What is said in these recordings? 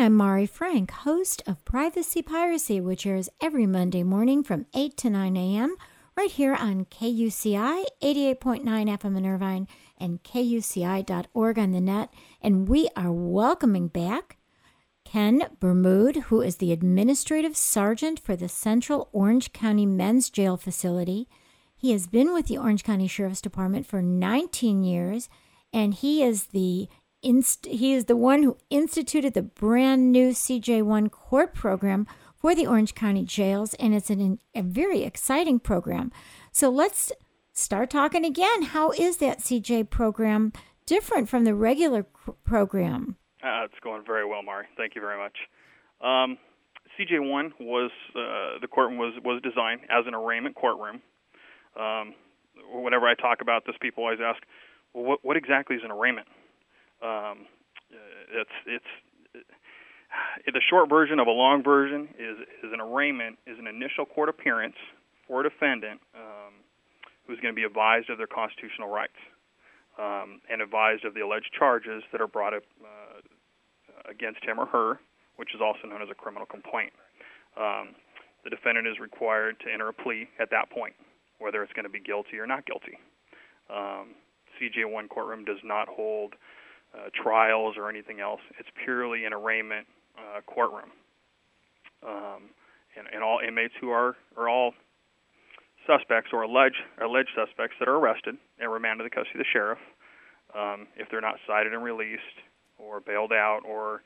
I'm Mari Frank, host of Privacy Piracy, which airs every Monday morning from 8 to 9 a.m. right here on KUCI 88.9 FM in Irvine and KUCI.org on the net. And we are welcoming back Ken Burmood, who is the administrative sergeant for the Central Orange County Men's Jail Facility. He has been with the Orange County Sheriff's Department for 19 years, and he is the inst- he is the one who instituted the brand new CJ1 court program for the Orange County jails, and it's an, a very exciting program. So let's start talking again. How is that CJ program different from the regular program? Uh, it's going very well, Mari. Thank you very much. Um, CJ1 was uh, the courtroom was was designed as an arraignment courtroom. Um, whenever I talk about this, people always ask, "Well, what, what exactly is an arraignment?" Um, it's it's uh, the short version of a long version is is an arraignment is an initial court appearance for a defendant um, who's going to be advised of their constitutional rights um, and advised of the alleged charges that are brought up uh, against him or her, which is also known as a criminal complaint. Um, the defendant is required to enter a plea at that point, whether it's going to be guilty or not guilty. Um, CJ1 courtroom does not hold uh, trials or anything else. It's purely an arraignment uh, courtroom. Um, and, and all inmates who are are all suspects or alleged alleged suspects that are arrested and remanded to the custody of the sheriff. Um, if they're not cited and released, or bailed out, or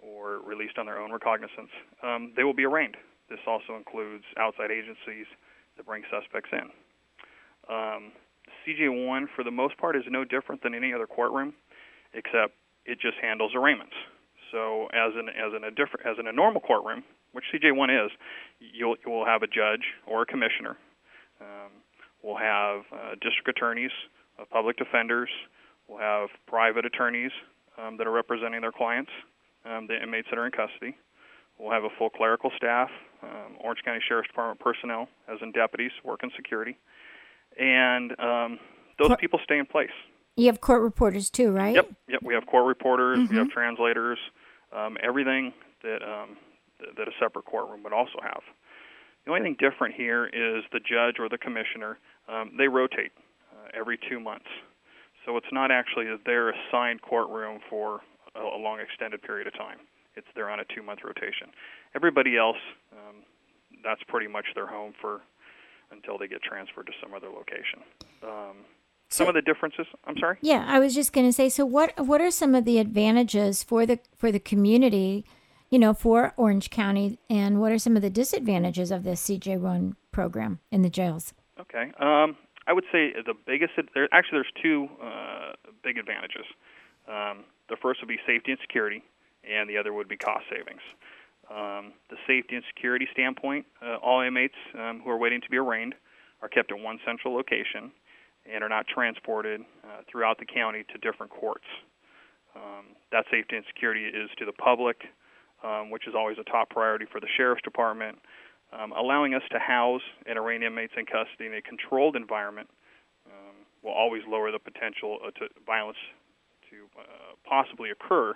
or released on their own recognizance, um, they will be arraigned. This also includes outside agencies that bring suspects in. Um, CJ1, for the most part, is no different than any other courtroom except it just handles arraignments. So as in as in a different as in a normal courtroom, which CJ1 is, you'll you will have a judge or a commissioner. Um, we'll have uh, district attorneys, uh, public defenders. We'll have private attorneys um, that are representing their clients, um, the inmates that are in custody. We'll have a full clerical staff, um, Orange County Sheriff's Department personnel, as in deputies, working security, and um, those people stay in place. You have court reporters too, right? Yep, yep. We have court reporters. Mm-hmm. We have translators. Um, everything that um, th- that a separate courtroom would also have. The only thing different here is the judge or the commissioner. Um, they rotate uh, every two months, so it's not actually their assigned courtroom for a, a long extended period of time. It's they're on a two-month rotation. Everybody else, um, that's pretty much their home for until they get transferred to some other location. Um, some of the differences. I'm sorry. Yeah, I was just going to say. So, what what are some of the advantages for the for the community, you know, for Orange County, and what are some of the disadvantages of this CJ1 program in the jails? Okay, um, I would say the biggest. There actually there's two uh, big advantages. Um, the first would be safety and security, and the other would be cost savings. Um, the safety and security standpoint, uh, all inmates um, who are waiting to be arraigned are kept at one central location and are not transported uh, throughout the county to different courts. Um, that safety and security is to the public, um, which is always a top priority for the sheriff's department. Um, allowing us to house and arraign inmates in custody in a controlled environment um, will always lower the potential uh, to violence to uh, possibly occur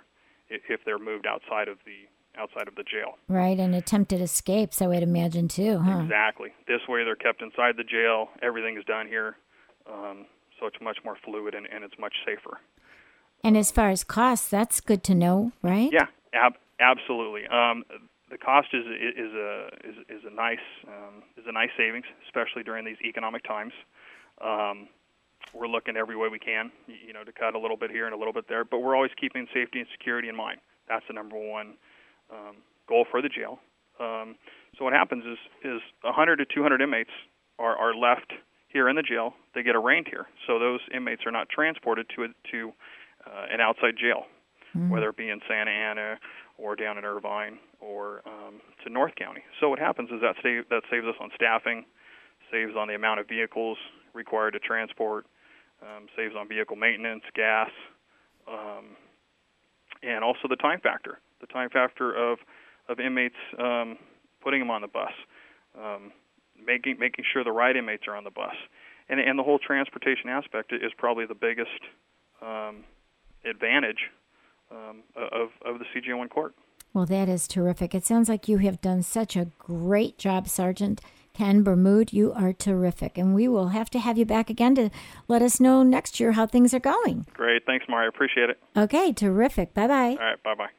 if, if they're moved outside of the outside of the jail. Right, and attempted escapes, I would imagine too, huh? Exactly. This way, they're kept inside the jail. Everything is done here um, so it's much more fluid and, and, it's much safer. And as far as costs, that's good to know, right? Yeah, ab- absolutely. Um, the cost is is a is, is a nice um, is a nice savings, especially during these economic times. Um, we're looking every way we can, you know, to cut a little bit here and a little bit there, but we're always keeping safety and security in mind. That's the number one um, goal for the jail. Um, so what happens is is 100 to 200 inmates are, are left here in the jail, they get arraigned here. So those inmates are not transported to a, to uh, an outside jail, mm-hmm. whether it be in Santa Ana or down in Irvine or um, to North County. So what happens is that save, that saves us on staffing, saves on the amount of vehicles required to transport, um, saves on vehicle maintenance, gas, um, and also the time factor. The time factor of of inmates um, putting them on the bus. Um, making making sure the right inmates are on the bus, and and the whole transportation aspect is probably the biggest um, advantage um, of of the CJ1 court. Well, that is terrific. It sounds like you have done such a great job, Sergeant. Ken Burmood, you are terrific. And we will have to have you back again to let us know next year how things are going. Great. Thanks, Mari. Appreciate it. Okay, terrific. Bye bye. All right. Bye bye.